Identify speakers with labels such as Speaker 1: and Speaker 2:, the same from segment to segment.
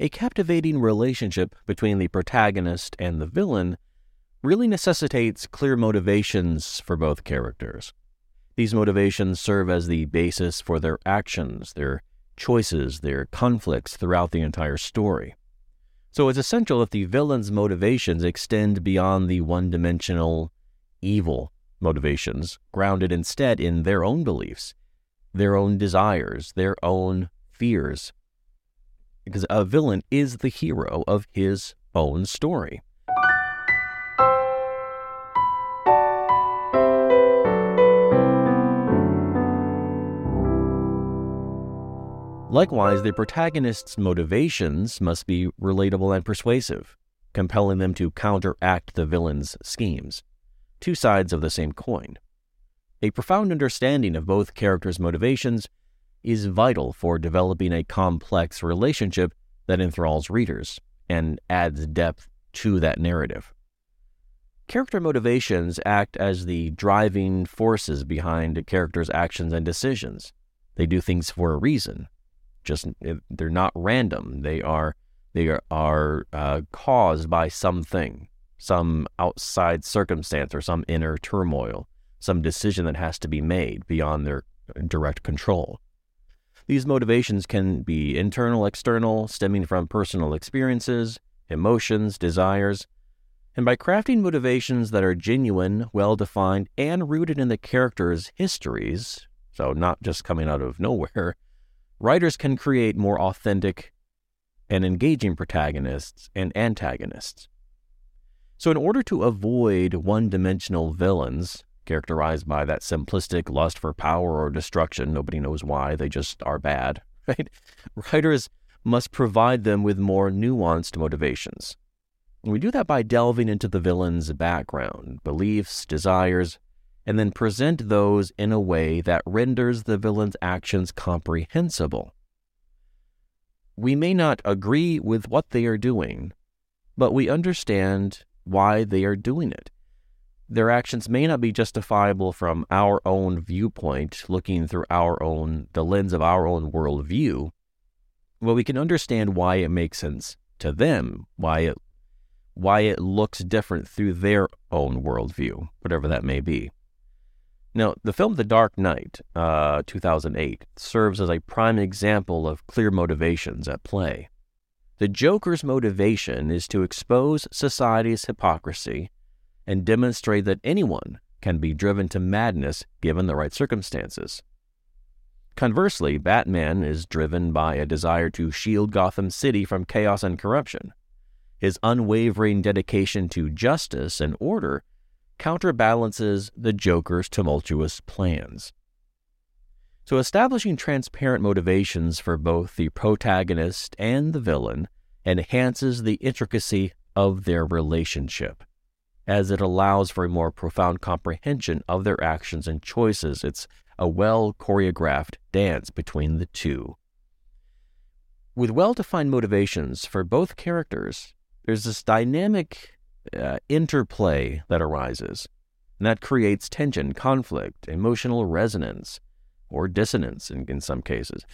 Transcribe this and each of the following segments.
Speaker 1: a captivating relationship between the protagonist and the villain really necessitates clear motivations for both characters. These motivations serve as the basis for their actions, their choices, their conflicts throughout the entire story. So it's essential that the villain's motivations extend beyond the one dimensional evil motivations, grounded instead in their own beliefs, their own desires, their own fears. Because a villain is the hero of his own story. Likewise, the protagonist's motivations must be relatable and persuasive, compelling them to counteract the villain's schemes. Two sides of the same coin. A profound understanding of both characters' motivations is vital for developing a complex relationship that enthralls readers and adds depth to that narrative. Character motivations act as the driving forces behind a character's actions and decisions. They do things for a reason, just they're not random. They are they are, are uh, caused by something, some outside circumstance or some inner turmoil, some decision that has to be made beyond their direct control. These motivations can be internal, external, stemming from personal experiences, emotions, desires, and by crafting motivations that are genuine, well defined, and rooted in the character's histories, so not just coming out of nowhere, writers can create more authentic and engaging protagonists and antagonists. So, in order to avoid one dimensional villains, characterized by that simplistic lust for power or destruction, nobody knows why, they just are bad, right? Writers must provide them with more nuanced motivations. And we do that by delving into the villain's background, beliefs, desires, and then present those in a way that renders the villain's actions comprehensible. We may not agree with what they are doing, but we understand why they are doing it. Their actions may not be justifiable from our own viewpoint, looking through our own, the lens of our own worldview, but we can understand why it makes sense to them, why it, why it looks different through their own worldview, whatever that may be. Now, the film The Dark Knight, uh, 2008, serves as a prime example of clear motivations at play. The Joker's motivation is to expose society's hypocrisy and demonstrate that anyone can be driven to madness given the right circumstances. Conversely, Batman is driven by a desire to shield Gotham City from chaos and corruption. His unwavering dedication to justice and order counterbalances the Joker's tumultuous plans. So, establishing transparent motivations for both the protagonist and the villain enhances the intricacy of their relationship, as it allows for a more profound comprehension of their actions and choices. It's a well choreographed dance between the two. With well defined motivations for both characters, there's this dynamic uh, interplay that arises. And that creates tension, conflict, emotional resonance, or dissonance in, in some cases.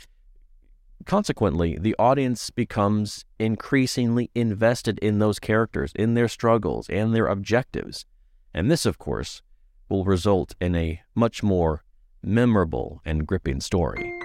Speaker 1: Consequently, the audience becomes increasingly invested in those characters, in their struggles, and their objectives. And this, of course, will result in a much more memorable and gripping story.